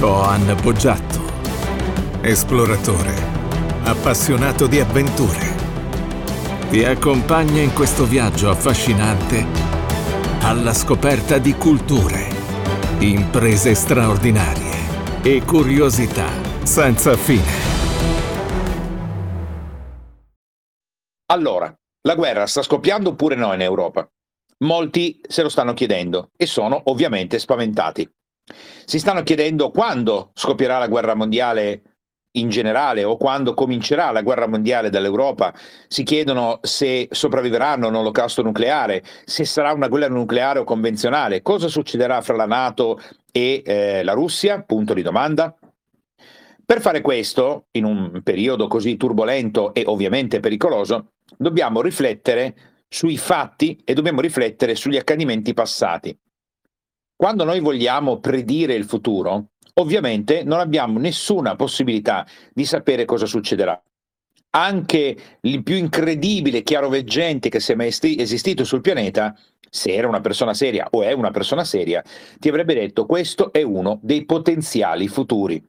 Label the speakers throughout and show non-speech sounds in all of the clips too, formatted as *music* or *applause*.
Speaker 1: Coan Boggiatto, esploratore, appassionato di avventure. Ti accompagna in questo viaggio affascinante alla scoperta di culture, imprese straordinarie e curiosità senza fine.
Speaker 2: Allora, la guerra sta scoppiando oppure no in Europa? Molti se lo stanno chiedendo e sono ovviamente spaventati. Si stanno chiedendo quando scoppierà la guerra mondiale in generale o quando comincerà la guerra mondiale dall'Europa, si chiedono se sopravviveranno a un olocausto nucleare, se sarà una guerra nucleare o convenzionale, cosa succederà fra la Nato e eh, la Russia? Punto di domanda. Per fare questo, in un periodo così turbolento e ovviamente pericoloso, dobbiamo riflettere sui fatti e dobbiamo riflettere sugli accadimenti passati. Quando noi vogliamo predire il futuro, ovviamente non abbiamo nessuna possibilità di sapere cosa succederà. Anche il più incredibile chiaroveggente che sia mai esistito sul pianeta, se era una persona seria o è una persona seria, ti avrebbe detto questo è uno dei potenziali futuri.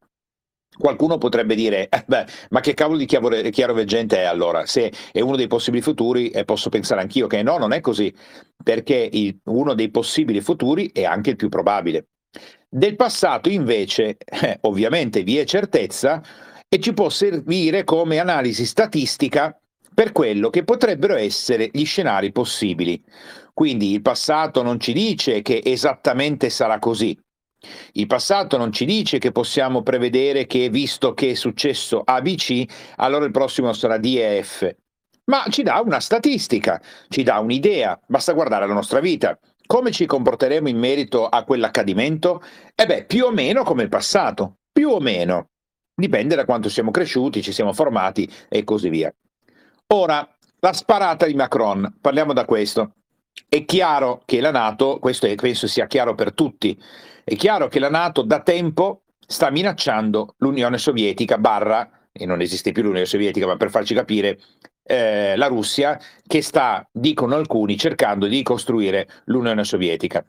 Speaker 2: Qualcuno potrebbe dire, eh beh, ma che cavolo di chiaroveggente è allora? Se è uno dei possibili futuri, eh, posso pensare anch'io che no, non è così, perché il, uno dei possibili futuri è anche il più probabile. Del passato invece, eh, ovviamente vi è certezza e ci può servire come analisi statistica per quello che potrebbero essere gli scenari possibili. Quindi il passato non ci dice che esattamente sarà così, il passato non ci dice che possiamo prevedere che, visto che è successo ABC, allora il prossimo sarà D e F, ma ci dà una statistica, ci dà un'idea, basta guardare la nostra vita. Come ci comporteremo in merito a quell'accadimento? Eh beh, più o meno come il passato, più o meno. Dipende da quanto siamo cresciuti, ci siamo formati e così via. Ora, la sparata di Macron, parliamo da questo. È chiaro che la Nato, questo è, penso sia chiaro per tutti, è chiaro che la Nato da tempo sta minacciando l'Unione Sovietica barra, e non esiste più l'Unione Sovietica, ma per farci capire, eh, la Russia che sta, dicono alcuni, cercando di costruire l'Unione Sovietica.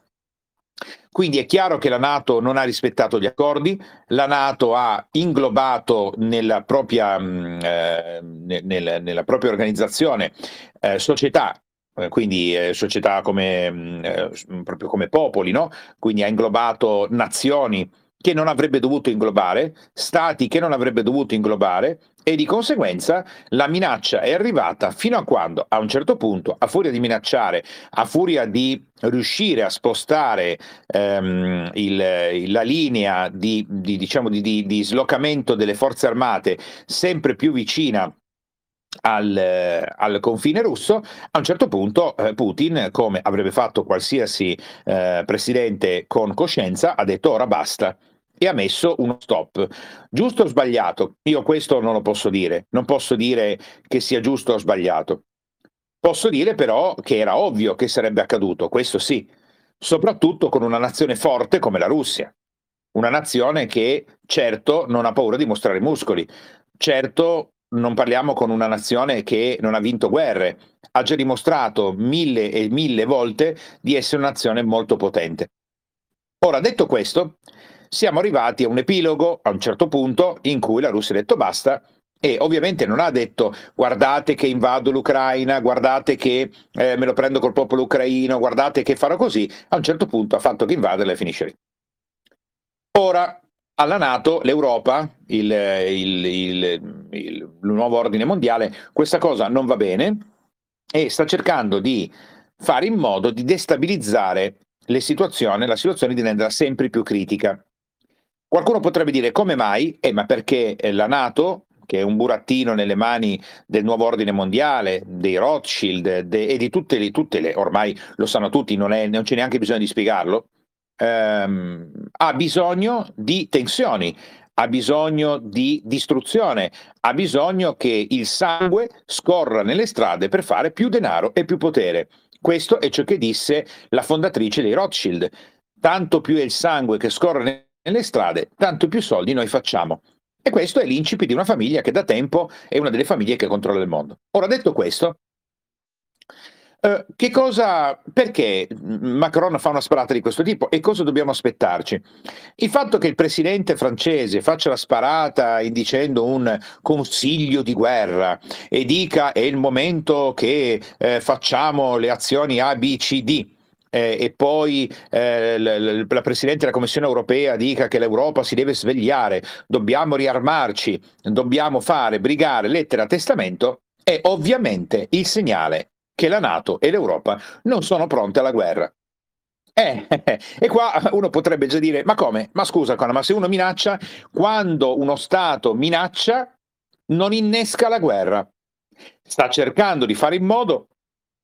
Speaker 2: Quindi è chiaro che la Nato non ha rispettato gli accordi, la Nato ha inglobato nella propria, mm, eh, nel, nella propria organizzazione eh, società quindi eh, società come, mm, eh, proprio come popoli, no? quindi ha inglobato nazioni che non avrebbe dovuto inglobare, stati che non avrebbe dovuto inglobare e di conseguenza la minaccia è arrivata fino a quando a un certo punto, a furia di minacciare, a furia di riuscire a spostare ehm, il, la linea di, di, diciamo, di, di slocamento delle forze armate sempre più vicina al, al, confine russo, a un certo punto eh, Putin, come avrebbe fatto qualsiasi eh, presidente con coscienza, ha detto ora basta e ha messo uno stop. Giusto o sbagliato? Io questo non lo posso dire, non posso dire che sia giusto o sbagliato. Posso dire però che era ovvio che sarebbe accaduto, questo sì, soprattutto con una nazione forte come la Russia. Una nazione che certo non ha paura di mostrare muscoli, certo non parliamo con una nazione che non ha vinto guerre, ha già dimostrato mille e mille volte di essere una nazione molto potente. Ora, detto questo, siamo arrivati a un epilogo a un certo punto in cui la Russia ha detto basta e ovviamente non ha detto guardate che invado l'Ucraina, guardate che eh, me lo prendo col popolo ucraino, guardate che farò così, a un certo punto ha fatto che invaderla e finisce lì. Ora alla Nato, l'Europa, il, il, il, il, nuovo ordine mondiale, questa cosa non va bene e sta cercando di fare in modo di destabilizzare le situazioni, la situazione di renderla sempre più critica. Qualcuno potrebbe dire come mai? Eh, ma perché la Nato, che è un burattino nelle mani del nuovo ordine mondiale, dei Rothschild de, e di tutte le, tutte le, ormai lo sanno tutti, non, è, non c'è neanche bisogno di spiegarlo, ehm, ha bisogno di tensioni, ha bisogno di distruzione, ha bisogno che il sangue scorra nelle strade per fare più denaro e più potere. Questo è ciò che disse la fondatrice dei Rothschild. Tanto più è il sangue che scorre nelle strade, tanto più soldi noi facciamo. E questo è l'incipit di una famiglia che da tempo è una delle famiglie che controlla il mondo. Ora detto questo, Uh, che cosa, perché Macron fa una sparata di questo tipo e cosa dobbiamo aspettarci? Il fatto che il presidente francese faccia la sparata indicendo un consiglio di guerra e dica è il momento che eh, facciamo le azioni A, B, C, D, eh, e poi eh, l- la Presidente della Commissione europea dica che l'Europa si deve svegliare, dobbiamo riarmarci, dobbiamo fare, brigare, lettera a testamento, è ovviamente il segnale che la Nato e l'Europa non sono pronte alla guerra. Eh, *laughs* e qua uno potrebbe già dire, ma come? Ma scusa, ma se uno minaccia, quando uno Stato minaccia, non innesca la guerra. Sta cercando di fare in modo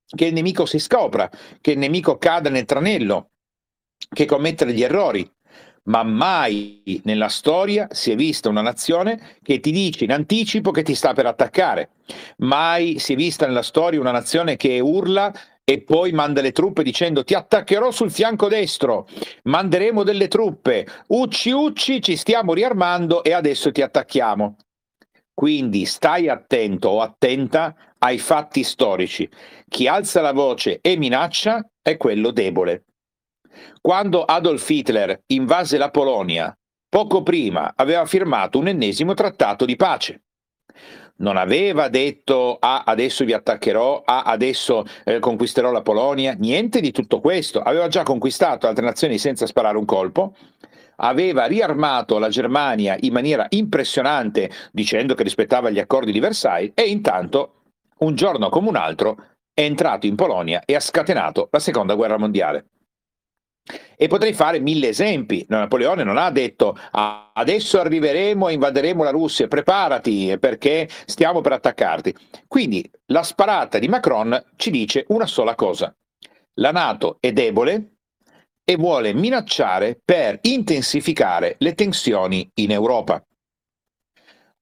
Speaker 2: che il nemico si scopra, che il nemico cada nel tranello, che commetta degli errori ma mai nella storia si è vista una nazione che ti dice in anticipo che ti sta per attaccare. Mai si è vista nella storia una nazione che urla e poi manda le truppe dicendo ti attaccherò sul fianco destro, manderemo delle truppe, ucci ucci, ci stiamo riarmando e adesso ti attacchiamo. Quindi stai attento o attenta ai fatti storici. Chi alza la voce e minaccia è quello debole. Quando Adolf Hitler invase la Polonia, poco prima aveva firmato un ennesimo trattato di pace. Non aveva detto ah, adesso vi attaccherò, ah, adesso eh, conquisterò la Polonia, niente di tutto questo. Aveva già conquistato altre nazioni senza sparare un colpo, aveva riarmato la Germania in maniera impressionante dicendo che rispettava gli accordi di Versailles e intanto, un giorno come un altro, è entrato in Polonia e ha scatenato la seconda guerra mondiale. E potrei fare mille esempi. Napoleone non ha detto ah, adesso arriveremo e invaderemo la Russia, preparati perché stiamo per attaccarti. Quindi la sparata di Macron ci dice una sola cosa. La Nato è debole e vuole minacciare per intensificare le tensioni in Europa.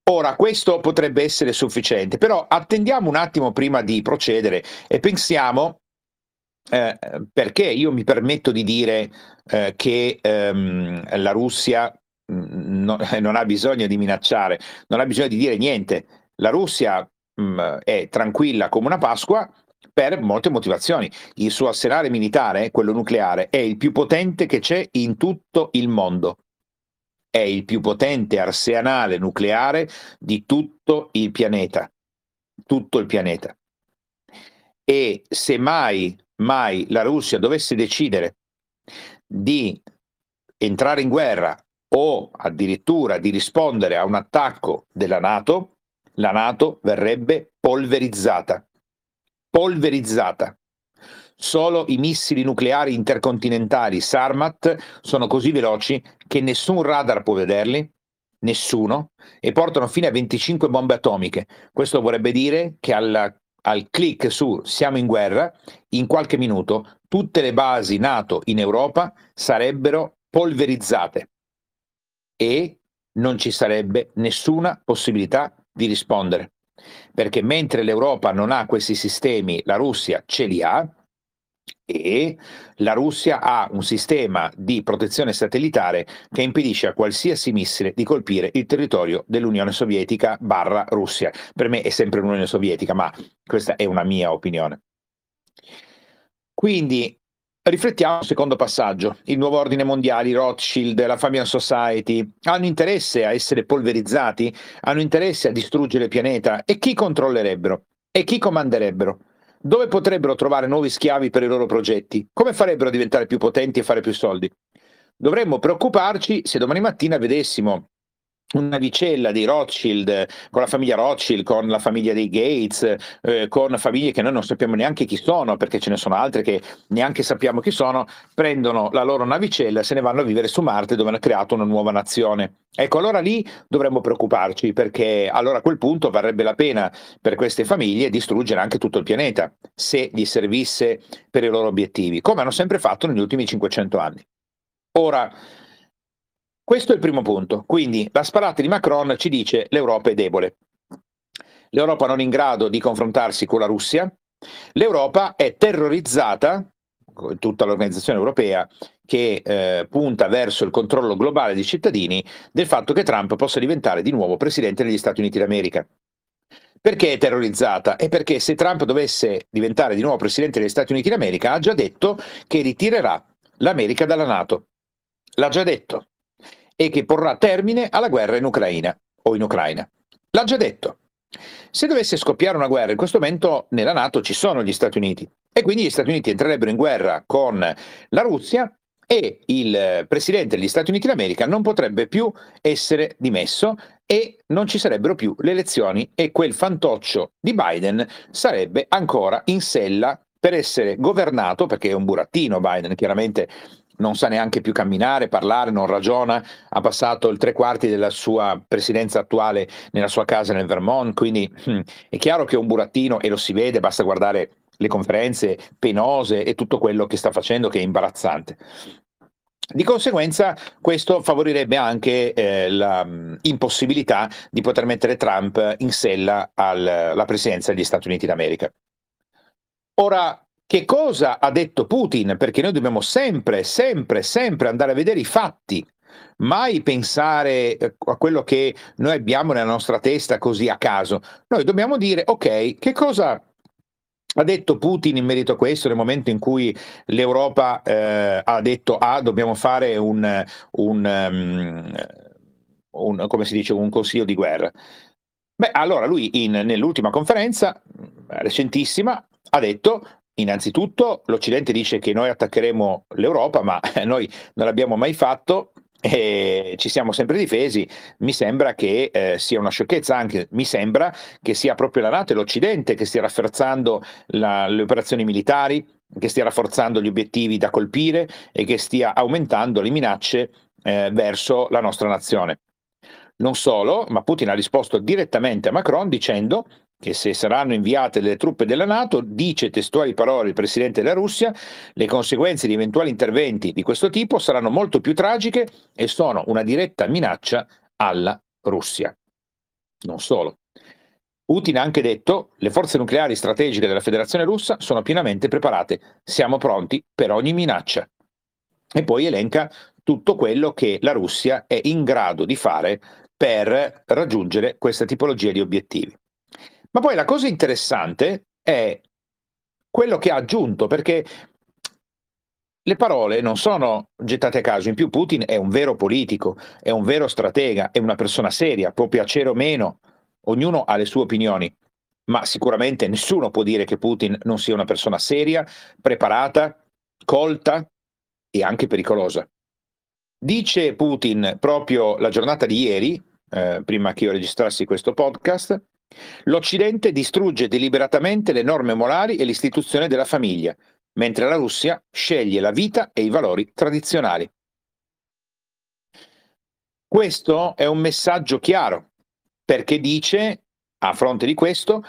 Speaker 2: Ora, questo potrebbe essere sufficiente, però attendiamo un attimo prima di procedere e pensiamo eh, perché io mi permetto di dire eh, che ehm, la Russia mm, no, *laughs* non ha bisogno di minacciare, non ha bisogno di dire niente. La Russia mh, mm, è tranquilla come una Pasqua per molte motivazioni. Il suo arsenale militare, quello nucleare, è il più potente che c'è in tutto il mondo. È il più potente arsenale nucleare di tutto il pianeta. Tutto il pianeta. E se mai mai la Russia dovesse decidere di entrare in guerra o addirittura di rispondere a un attacco della Nato, la Nato verrebbe polverizzata. Polverizzata. Solo i missili nucleari intercontinentali Sarmat sono così veloci che nessun radar può vederli, nessuno, e portano fino a 25 bombe atomiche. Questo vorrebbe dire che alla al clic su siamo in guerra, in qualche minuto tutte le basi NATO in Europa sarebbero polverizzate e non ci sarebbe nessuna possibilità di rispondere. Perché mentre l'Europa non ha questi sistemi, la Russia ce li ha, e la Russia ha un sistema di protezione satellitare che impedisce a qualsiasi missile di colpire il territorio dell'Unione Sovietica barra Russia. Per me è sempre l'Unione Sovietica, ma questa è una mia opinione. Quindi riflettiamo sul secondo passaggio. Il nuovo ordine mondiale, Rothschild, la Fabian Society hanno interesse a essere polverizzati, hanno interesse a distruggere il pianeta e chi controllerebbero? E chi comanderebbero? Dove potrebbero trovare nuovi schiavi per i loro progetti? Come farebbero a diventare più potenti e fare più soldi? Dovremmo preoccuparci se domani mattina vedessimo una vicella dei Rothschild, con la famiglia Rothschild, con la famiglia dei Gates, eh, con famiglie che noi non sappiamo neanche chi sono, perché ce ne sono altre che neanche sappiamo chi sono, prendono la loro navicella e se ne vanno a vivere su Marte dove hanno creato una nuova nazione. Ecco, allora lì dovremmo preoccuparci, perché allora a quel punto varrebbe la pena per queste famiglie distruggere anche tutto il pianeta, se gli servisse per i loro obiettivi, come hanno sempre fatto negli ultimi 500 anni. Ora, questo è il primo punto. Quindi la sparata di Macron ci dice l'Europa è debole. L'Europa non è in grado di confrontarsi con la Russia. L'Europa è terrorizzata, tutta l'organizzazione europea, che eh, punta verso il controllo globale dei cittadini, del fatto che Trump possa diventare di nuovo presidente degli Stati Uniti d'America. Perché è terrorizzata? È perché se Trump dovesse diventare di nuovo presidente degli Stati Uniti d'America ha già detto che ritirerà l'America dalla Nato. L'ha già detto. E che porrà termine alla guerra in Ucraina o in Ucraina. L'ha già detto. Se dovesse scoppiare una guerra, in questo momento nella Nato ci sono gli Stati Uniti e quindi gli Stati Uniti entrerebbero in guerra con la Russia e il presidente degli Stati Uniti d'America non potrebbe più essere dimesso e non ci sarebbero più le elezioni e quel fantoccio di Biden sarebbe ancora in sella per essere governato, perché è un burattino Biden, chiaramente non sa neanche più camminare, parlare, non ragiona, ha passato il tre quarti della sua presidenza attuale nella sua casa nel Vermont, quindi hm, è chiaro che è un burattino e lo si vede, basta guardare le conferenze penose e tutto quello che sta facendo che è imbarazzante. Di conseguenza questo favorirebbe anche eh, l'impossibilità di poter mettere Trump in sella alla presidenza degli Stati Uniti d'America. Ora, che cosa ha detto Putin? Perché noi dobbiamo sempre, sempre, sempre andare a vedere i fatti, mai pensare eh, a quello che noi abbiamo nella nostra testa così a caso. Noi dobbiamo dire, ok, che cosa ha detto Putin in merito a questo nel momento in cui l'Europa eh, ha detto ah, dobbiamo fare un, un, um, un, dice, un consiglio di guerra. Beh, allora lui in, nell'ultima conferenza, recentissima, ha detto innanzitutto l'Occidente dice che noi attaccheremo l'Europa, ma *laughs* noi non l'abbiamo mai fatto, e ci siamo sempre difesi, mi sembra che eh, sia una sciocchezza anche, mi sembra che sia proprio la Nato e l'Occidente che stia rafforzando la, le operazioni militari, che stia rafforzando gli obiettivi da colpire e che stia aumentando le minacce eh, verso la nostra nazione. Non solo, ma Putin ha risposto direttamente a Macron dicendo che se saranno inviate delle truppe della Nato, dice testuali parole il presidente della Russia, le conseguenze di eventuali interventi di questo tipo saranno molto più tragiche e sono una diretta minaccia alla Russia. Non solo. Putin ha anche detto le forze nucleari strategiche della Federazione russa sono pienamente preparate, siamo pronti per ogni minaccia. E poi elenca tutto quello che la Russia è in grado di fare per raggiungere questa tipologia di obiettivi. Ma poi la cosa interessante è quello che ha aggiunto, perché le parole non sono gettate a caso, in più Putin è un vero politico, è un vero stratega, è una persona seria, può piacere o meno, ognuno ha le sue opinioni, ma sicuramente nessuno può dire che Putin non sia una persona seria, preparata, colta e anche pericolosa. Dice Putin proprio la giornata di ieri, eh, prima che io registrassi questo podcast, L'Occidente distrugge deliberatamente le norme morali e l'istituzione della famiglia, mentre la Russia sceglie la vita e i valori tradizionali. Questo è un messaggio chiaro, perché dice, a fronte di questo,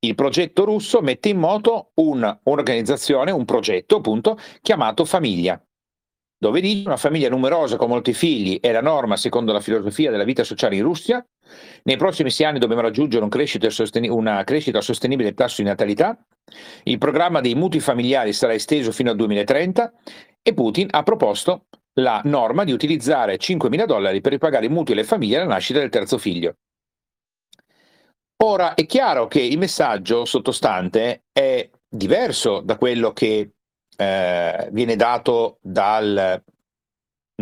Speaker 2: il progetto russo mette in moto un'organizzazione, un progetto appunto, chiamato famiglia, dove dice una famiglia numerosa con molti figli è la norma secondo la filosofia della vita sociale in Russia, nei prossimi sei anni dobbiamo raggiungere un crescita sosten- una crescita sostenibile del tasso di natalità, il programma dei mutui familiari sarà esteso fino al 2030 e Putin ha proposto la norma di utilizzare 5.000 dollari per ripagare i mutui alle famiglie alla nascita del terzo figlio. Ora è chiaro che il messaggio sottostante è diverso da quello che eh, viene dato dal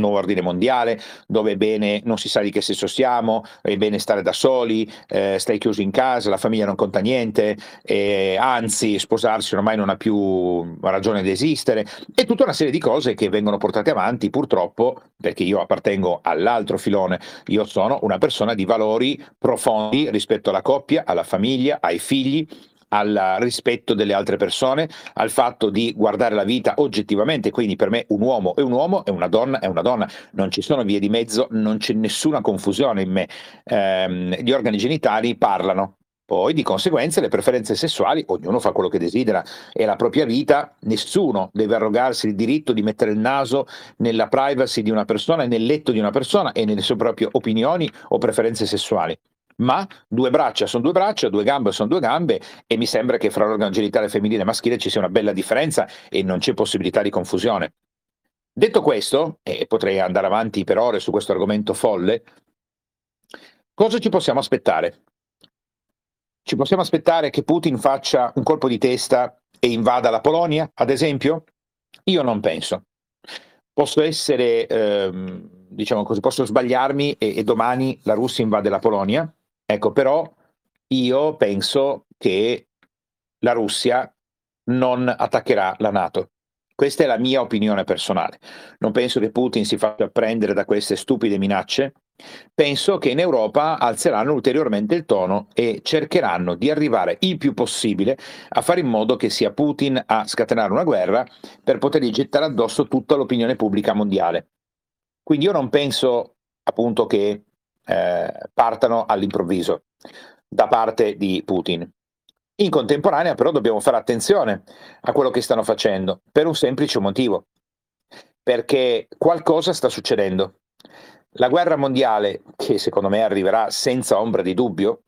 Speaker 2: nuovo ordine mondiale, dove è bene, non si sa di che sesso siamo, è bene stare da soli, eh, stai chiuso in casa, la famiglia non conta niente, eh, anzi sposarsi ormai non ha più ragione di esistere, e tutta una serie di cose che vengono portate avanti purtroppo, perché io appartengo all'altro filone, io sono una persona di valori profondi rispetto alla coppia, alla famiglia, ai figli, al rispetto delle altre persone, al fatto di guardare la vita oggettivamente, quindi per me un uomo è un uomo e una donna è una donna, non ci sono vie di mezzo, non c'è nessuna confusione in me, ehm, gli organi genitali parlano. Poi di conseguenza le preferenze sessuali, ognuno fa quello che desidera, è la propria vita, nessuno deve arrogarsi il diritto di mettere il naso nella privacy di una persona e nel letto di una persona e nelle sue proprie opinioni o preferenze sessuali ma due braccia sono due braccia, due gambe sono due gambe e mi sembra che fra l'organo genitale femminile e maschile ci sia una bella differenza e non c'è possibilità di confusione. Detto questo, e potrei andare avanti per ore su questo argomento folle, cosa ci possiamo aspettare? Ci possiamo aspettare che Putin faccia un colpo di testa e invada la Polonia, ad esempio? Io non penso. Posso essere, ehm, diciamo così, posso sbagliarmi e, e domani la Russia invade la Polonia. Ecco, però io penso che la Russia non attaccherà la Nato. Questa è la mia opinione personale. Non penso che Putin si faccia prendere da queste stupide minacce. Penso che in Europa alzeranno ulteriormente il tono e cercheranno di arrivare il più possibile a fare in modo che sia Putin a scatenare una guerra per potergli gettare addosso tutta l'opinione pubblica mondiale. Quindi io non penso appunto che eh, partano all'improvviso da parte di Putin. In contemporanea però dobbiamo fare attenzione a quello che stanno facendo per un semplice motivo, perché qualcosa sta succedendo. La guerra mondiale, che secondo me arriverà senza ombra di dubbio,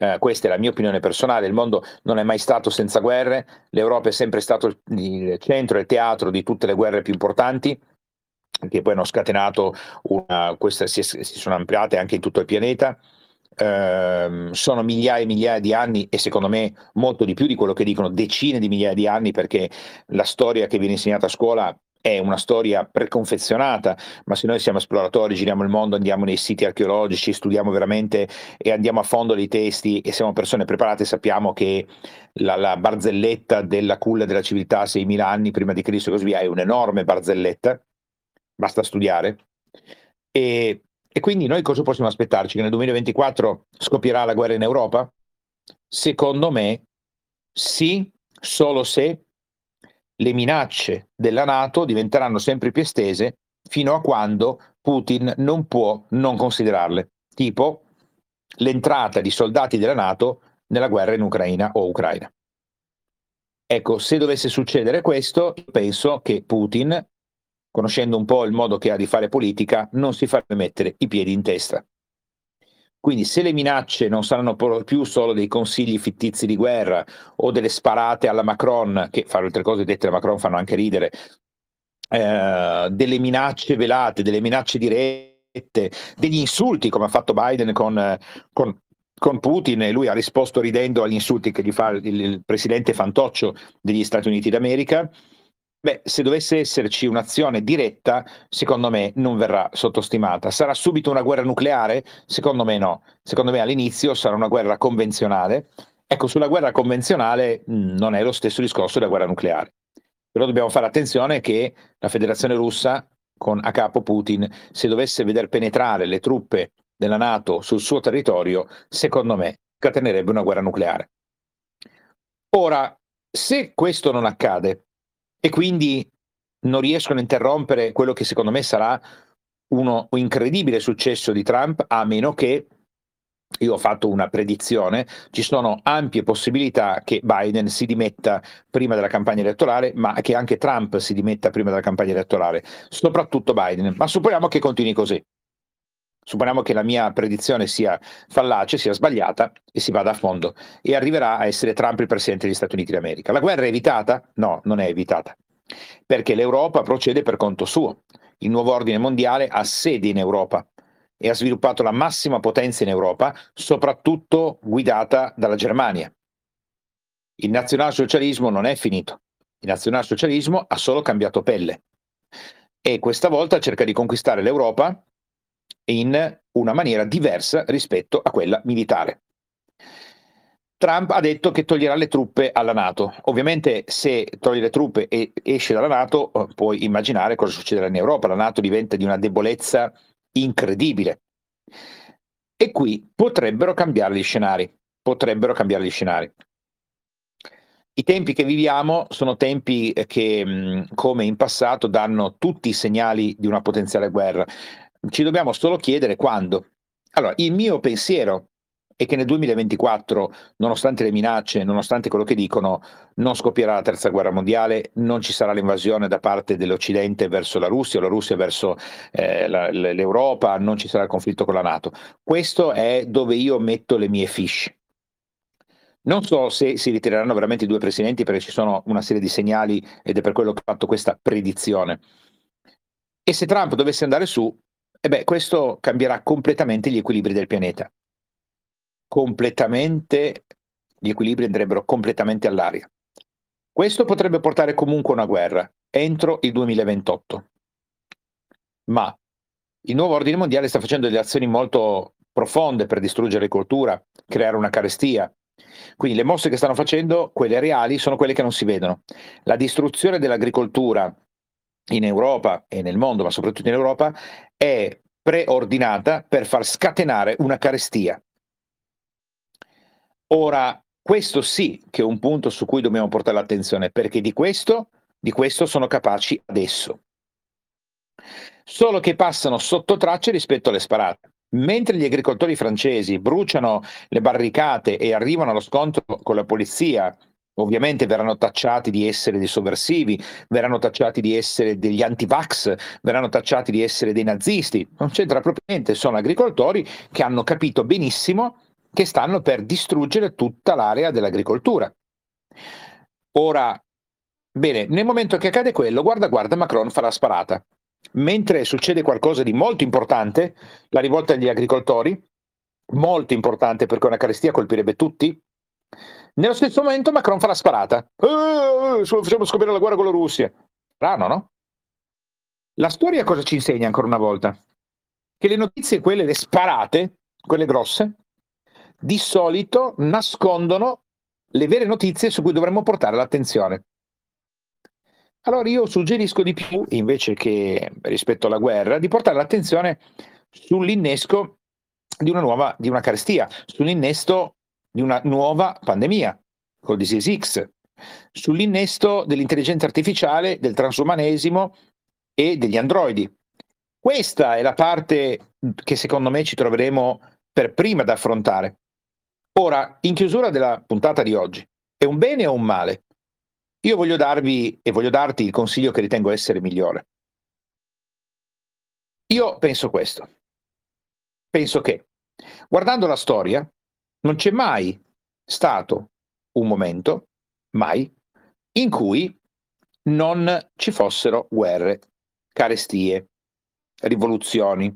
Speaker 2: eh, questa è la mia opinione personale, il mondo non è mai stato senza guerre, l'Europa è sempre stato il centro e il teatro di tutte le guerre più importanti, che poi hanno scatenato una, queste si, si sono ampliate anche in tutto il pianeta. Ehm, sono migliaia e migliaia di anni e secondo me molto di più di quello che dicono decine di migliaia di anni perché la storia che viene insegnata a scuola è una storia preconfezionata, ma se noi siamo esploratori, giriamo il mondo, andiamo nei siti archeologici, studiamo veramente e andiamo a fondo dei testi e siamo persone preparate, sappiamo che la, la barzelletta della culla della civiltà 6.000 anni prima di Cristo e così via è un'enorme barzelletta, basta studiare. E e quindi noi cosa possiamo aspettarci? Che nel 2024 scoppierà la guerra in Europa? Secondo me sì, solo se le minacce della Nato diventeranno sempre più estese fino a quando Putin non può non considerarle, tipo l'entrata di soldati della Nato nella guerra in Ucraina o Ucraina. Ecco, se dovesse succedere questo, penso che Putin conoscendo un po' il modo che ha di fare politica, non si farebbe mettere i piedi in testa. Quindi se le minacce non saranno più solo dei consigli fittizi di guerra o delle sparate alla Macron, che fare altre cose dette a Macron fanno anche ridere, eh, delle minacce velate, delle minacce dirette, degli insulti come ha fatto Biden con, con, con Putin e lui ha risposto ridendo agli insulti che gli fa il, il presidente fantoccio degli Stati Uniti d'America, Beh, se dovesse esserci un'azione diretta, secondo me non verrà sottostimata. Sarà subito una guerra nucleare? Secondo me no. Secondo me all'inizio sarà una guerra convenzionale. Ecco, sulla guerra convenzionale mm, non è lo stesso discorso della guerra nucleare. Però dobbiamo fare attenzione che la Federazione russa, con a capo Putin, se dovesse veder penetrare le truppe della Nato sul suo territorio, secondo me scatenerebbe una guerra nucleare. Ora, se questo non accade, e quindi non riescono a interrompere quello che secondo me sarà uno, un incredibile successo di Trump, a meno che io ho fatto una predizione, ci sono ampie possibilità che Biden si dimetta prima della campagna elettorale, ma che anche Trump si dimetta prima della campagna elettorale, soprattutto Biden. Ma supponiamo che continui così. Supponiamo che la mia predizione sia fallace, sia sbagliata e si vada a fondo e arriverà a essere Trump il presidente degli Stati Uniti d'America. La guerra è evitata? No, non è evitata, perché l'Europa procede per conto suo. Il nuovo ordine mondiale ha sede in Europa e ha sviluppato la massima potenza in Europa, soprattutto guidata dalla Germania. Il nazionalsocialismo non è finito, il nazionalsocialismo ha solo cambiato pelle e questa volta cerca di conquistare l'Europa in una maniera diversa rispetto a quella militare. Trump ha detto che toglierà le truppe alla Nato. Ovviamente se toglie le truppe e esce dalla Nato, eh, puoi immaginare cosa succederà in Europa. La Nato diventa di una debolezza incredibile. E qui potrebbero cambiare gli scenari. Potrebbero cambiare gli scenari. I tempi che viviamo sono tempi che, come in passato, danno tutti i segnali di una potenziale guerra. Ci dobbiamo solo chiedere quando. Allora, il mio pensiero è che nel 2024, nonostante le minacce, nonostante quello che dicono, non scoppierà la terza guerra mondiale, non ci sarà l'invasione da parte dell'Occidente verso la Russia o la Russia verso eh, la, l'Europa, non ci sarà il conflitto con la Nato. Questo è dove io metto le mie fish. Non so se si ritireranno veramente i due presidenti perché ci sono una serie di segnali ed è per quello che ho fatto questa predizione. E se Trump dovesse andare su, e beh, questo cambierà completamente gli equilibri del pianeta. Completamente gli equilibri andrebbero completamente all'aria. Questo potrebbe portare comunque a una guerra entro il 2028. Ma il nuovo ordine mondiale sta facendo delle azioni molto profonde per distruggere l'agricoltura, creare una carestia. Quindi le mosse che stanno facendo, quelle reali, sono quelle che non si vedono. La distruzione dell'agricoltura in Europa e nel mondo, ma soprattutto in Europa, è preordinata per far scatenare una carestia. Ora, questo sì che è un punto su cui dobbiamo portare l'attenzione, perché di questo, di questo sono capaci adesso. Solo che passano sotto tracce rispetto alle sparate. Mentre gli agricoltori francesi bruciano le barricate e arrivano allo scontro con la polizia ovviamente verranno tacciati di essere dei sovversivi, verranno tacciati di essere degli anti-vax, verranno tacciati di essere dei nazisti. Non c'entra proprio niente, sono agricoltori che hanno capito benissimo che stanno per distruggere tutta l'area dell'agricoltura. Ora, bene, nel momento che accade quello, guarda, guarda, Macron fa la sparata. Mentre succede qualcosa di molto importante, la rivolta degli agricoltori, molto importante perché una carestia colpirebbe tutti, nello stesso momento Macron fa la sparata. Eh, facciamo scoprire la guerra con la Russia. Strano, no? La storia cosa ci insegna ancora una volta? Che le notizie, quelle le sparate, quelle grosse, di solito nascondono le vere notizie su cui dovremmo portare l'attenzione. Allora io suggerisco di più, invece che rispetto alla guerra, di portare l'attenzione sull'innesco di una nuova, di una carestia, sull'innesto di una nuova pandemia, col Disease X, sull'innesto dell'intelligenza artificiale, del transumanesimo e degli androidi. Questa è la parte che secondo me ci troveremo per prima da affrontare. Ora, in chiusura della puntata di oggi, è un bene o un male? Io voglio darvi e voglio darti il consiglio che ritengo essere migliore. Io penso questo. Penso che, guardando la storia, non c'è mai stato un momento, mai, in cui non ci fossero guerre, carestie, rivoluzioni,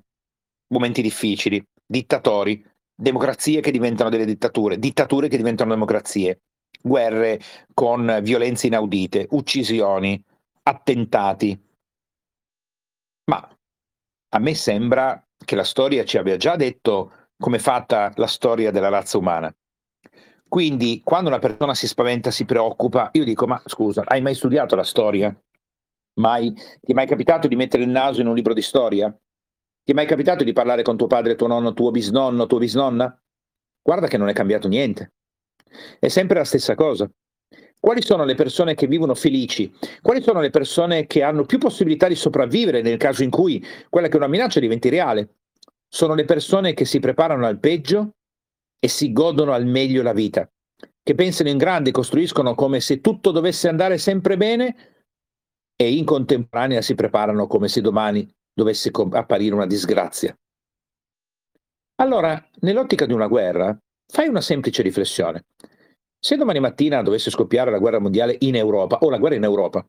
Speaker 2: momenti difficili, dittatori, democrazie che diventano delle dittature, dittature che diventano democrazie, guerre con violenze inaudite, uccisioni, attentati. Ma a me sembra che la storia ci abbia già detto come è fatta la storia della razza umana. Quindi quando una persona si spaventa, si preoccupa, io dico, ma scusa, hai mai studiato la storia? Mai? Ti è mai capitato di mettere il naso in un libro di storia? Ti è mai capitato di parlare con tuo padre, tuo nonno, tuo bisnonno, tua bisnonna? Guarda che non è cambiato niente. È sempre la stessa cosa. Quali sono le persone che vivono felici? Quali sono le persone che hanno più possibilità di sopravvivere nel caso in cui quella che è una minaccia diventi reale? Sono le persone che si preparano al peggio e si godono al meglio la vita, che pensano in grande, costruiscono come se tutto dovesse andare sempre bene e in contemporanea si preparano come se domani dovesse apparire una disgrazia. Allora, nell'ottica di una guerra, fai una semplice riflessione. Se domani mattina dovesse scoppiare la guerra mondiale in Europa, o la guerra in Europa,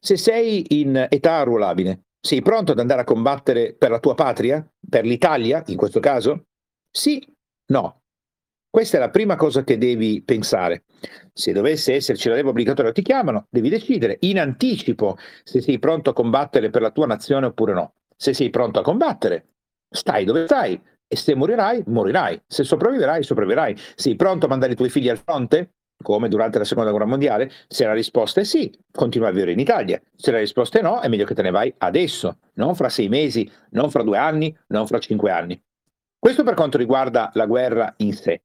Speaker 2: se sei in età arruolabile, sei pronto ad andare a combattere per la tua patria? Per l'Italia, in questo caso? Sì, no. Questa è la prima cosa che devi pensare. Se dovesse esserci la leva obbligatoria, ti chiamano, devi decidere in anticipo se sei pronto a combattere per la tua nazione oppure no. Se sei pronto a combattere, stai dove stai e se morirai, morirai. Se sopravviverai, sopravviverai. Sei pronto a mandare i tuoi figli al fronte? Come durante la seconda guerra mondiale? Se la risposta è sì, continua a vivere in Italia. Se la risposta è no, è meglio che te ne vai adesso, non fra sei mesi, non fra due anni, non fra cinque anni. Questo per quanto riguarda la guerra in sé.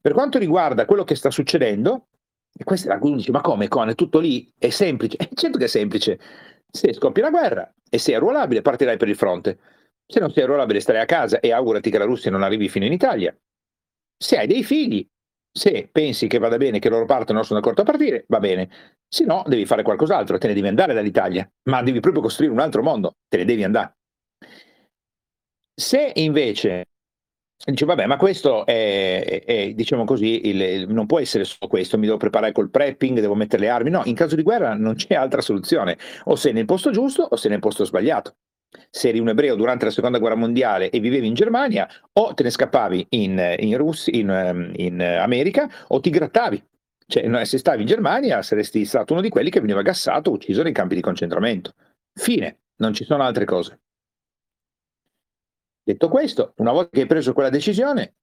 Speaker 2: Per quanto riguarda quello che sta succedendo, e questa è la dice, ma come Con? È tutto lì? È semplice? Eh, certo che è semplice. Se scoppia la guerra e sei arruolabile, partirai per il fronte. Se non sei arruolabile, starai a casa e augurati che la Russia non arrivi fino in Italia. Se hai dei figli, se pensi che vada bene, che loro partono, sono d'accordo a partire, va bene. Se no, devi fare qualcos'altro, te ne devi andare dall'Italia, ma devi proprio costruire un altro mondo, te ne devi andare. Se invece dice, vabbè, ma questo è, è, diciamo così, il, il, non può essere solo questo, mi devo preparare col prepping, devo mettere le armi. No, in caso di guerra non c'è altra soluzione. O sei nel posto giusto o sei nel posto sbagliato. Se eri un ebreo durante la seconda guerra mondiale e vivevi in Germania, o te ne scappavi in, in, Russia, in, ehm, in America o ti grattavi. Cioè, se stavi in Germania saresti stato uno di quelli che veniva gassato o ucciso nei campi di concentramento. Fine, non ci sono altre cose. Detto questo, una volta che hai preso quella decisione,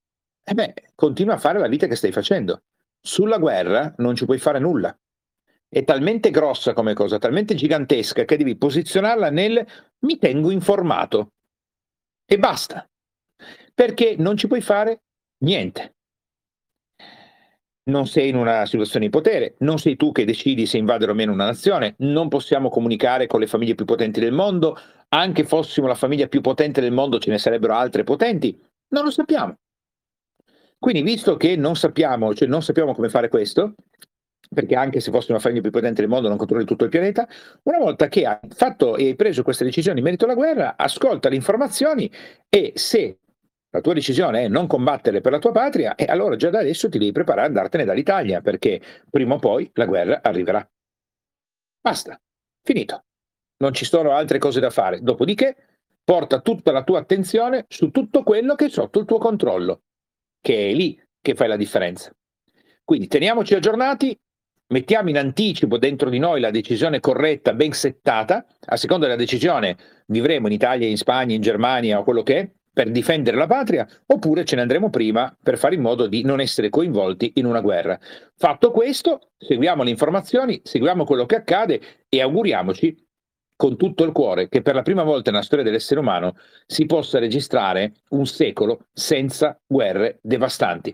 Speaker 2: eh beh, continua a fare la vita che stai facendo. Sulla guerra non ci puoi fare nulla. È talmente grossa come cosa, talmente gigantesca che devi posizionarla nel mi tengo informato. E basta. Perché non ci puoi fare niente non sei in una situazione di potere, non sei tu che decidi se invadere o meno una nazione, non possiamo comunicare con le famiglie più potenti del mondo, anche fossimo la famiglia più potente del mondo ce ne sarebbero altre potenti, non lo sappiamo. Quindi visto che non sappiamo, cioè non sappiamo come fare questo, perché anche se fossimo la famiglia più potente del mondo non controlli tutto il pianeta, una volta che hai fatto e hai preso queste decisioni in merito alla guerra, ascolta le informazioni e se la tua decisione è non combattere per la tua patria, e allora già da adesso ti devi preparare ad andartene dall'Italia, perché prima o poi la guerra arriverà. Basta, finito. Non ci sono altre cose da fare. Dopodiché, porta tutta la tua attenzione su tutto quello che è sotto il tuo controllo, che è lì che fai la differenza. Quindi teniamoci aggiornati, mettiamo in anticipo dentro di noi la decisione corretta, ben settata, a seconda della decisione vivremo in Italia, in Spagna, in Germania o quello che è, per difendere la patria, oppure ce ne andremo prima per fare in modo di non essere coinvolti in una guerra. Fatto questo, seguiamo le informazioni, seguiamo quello che accade e auguriamoci con tutto il cuore che per la prima volta nella storia dell'essere umano si possa registrare un secolo senza guerre devastanti.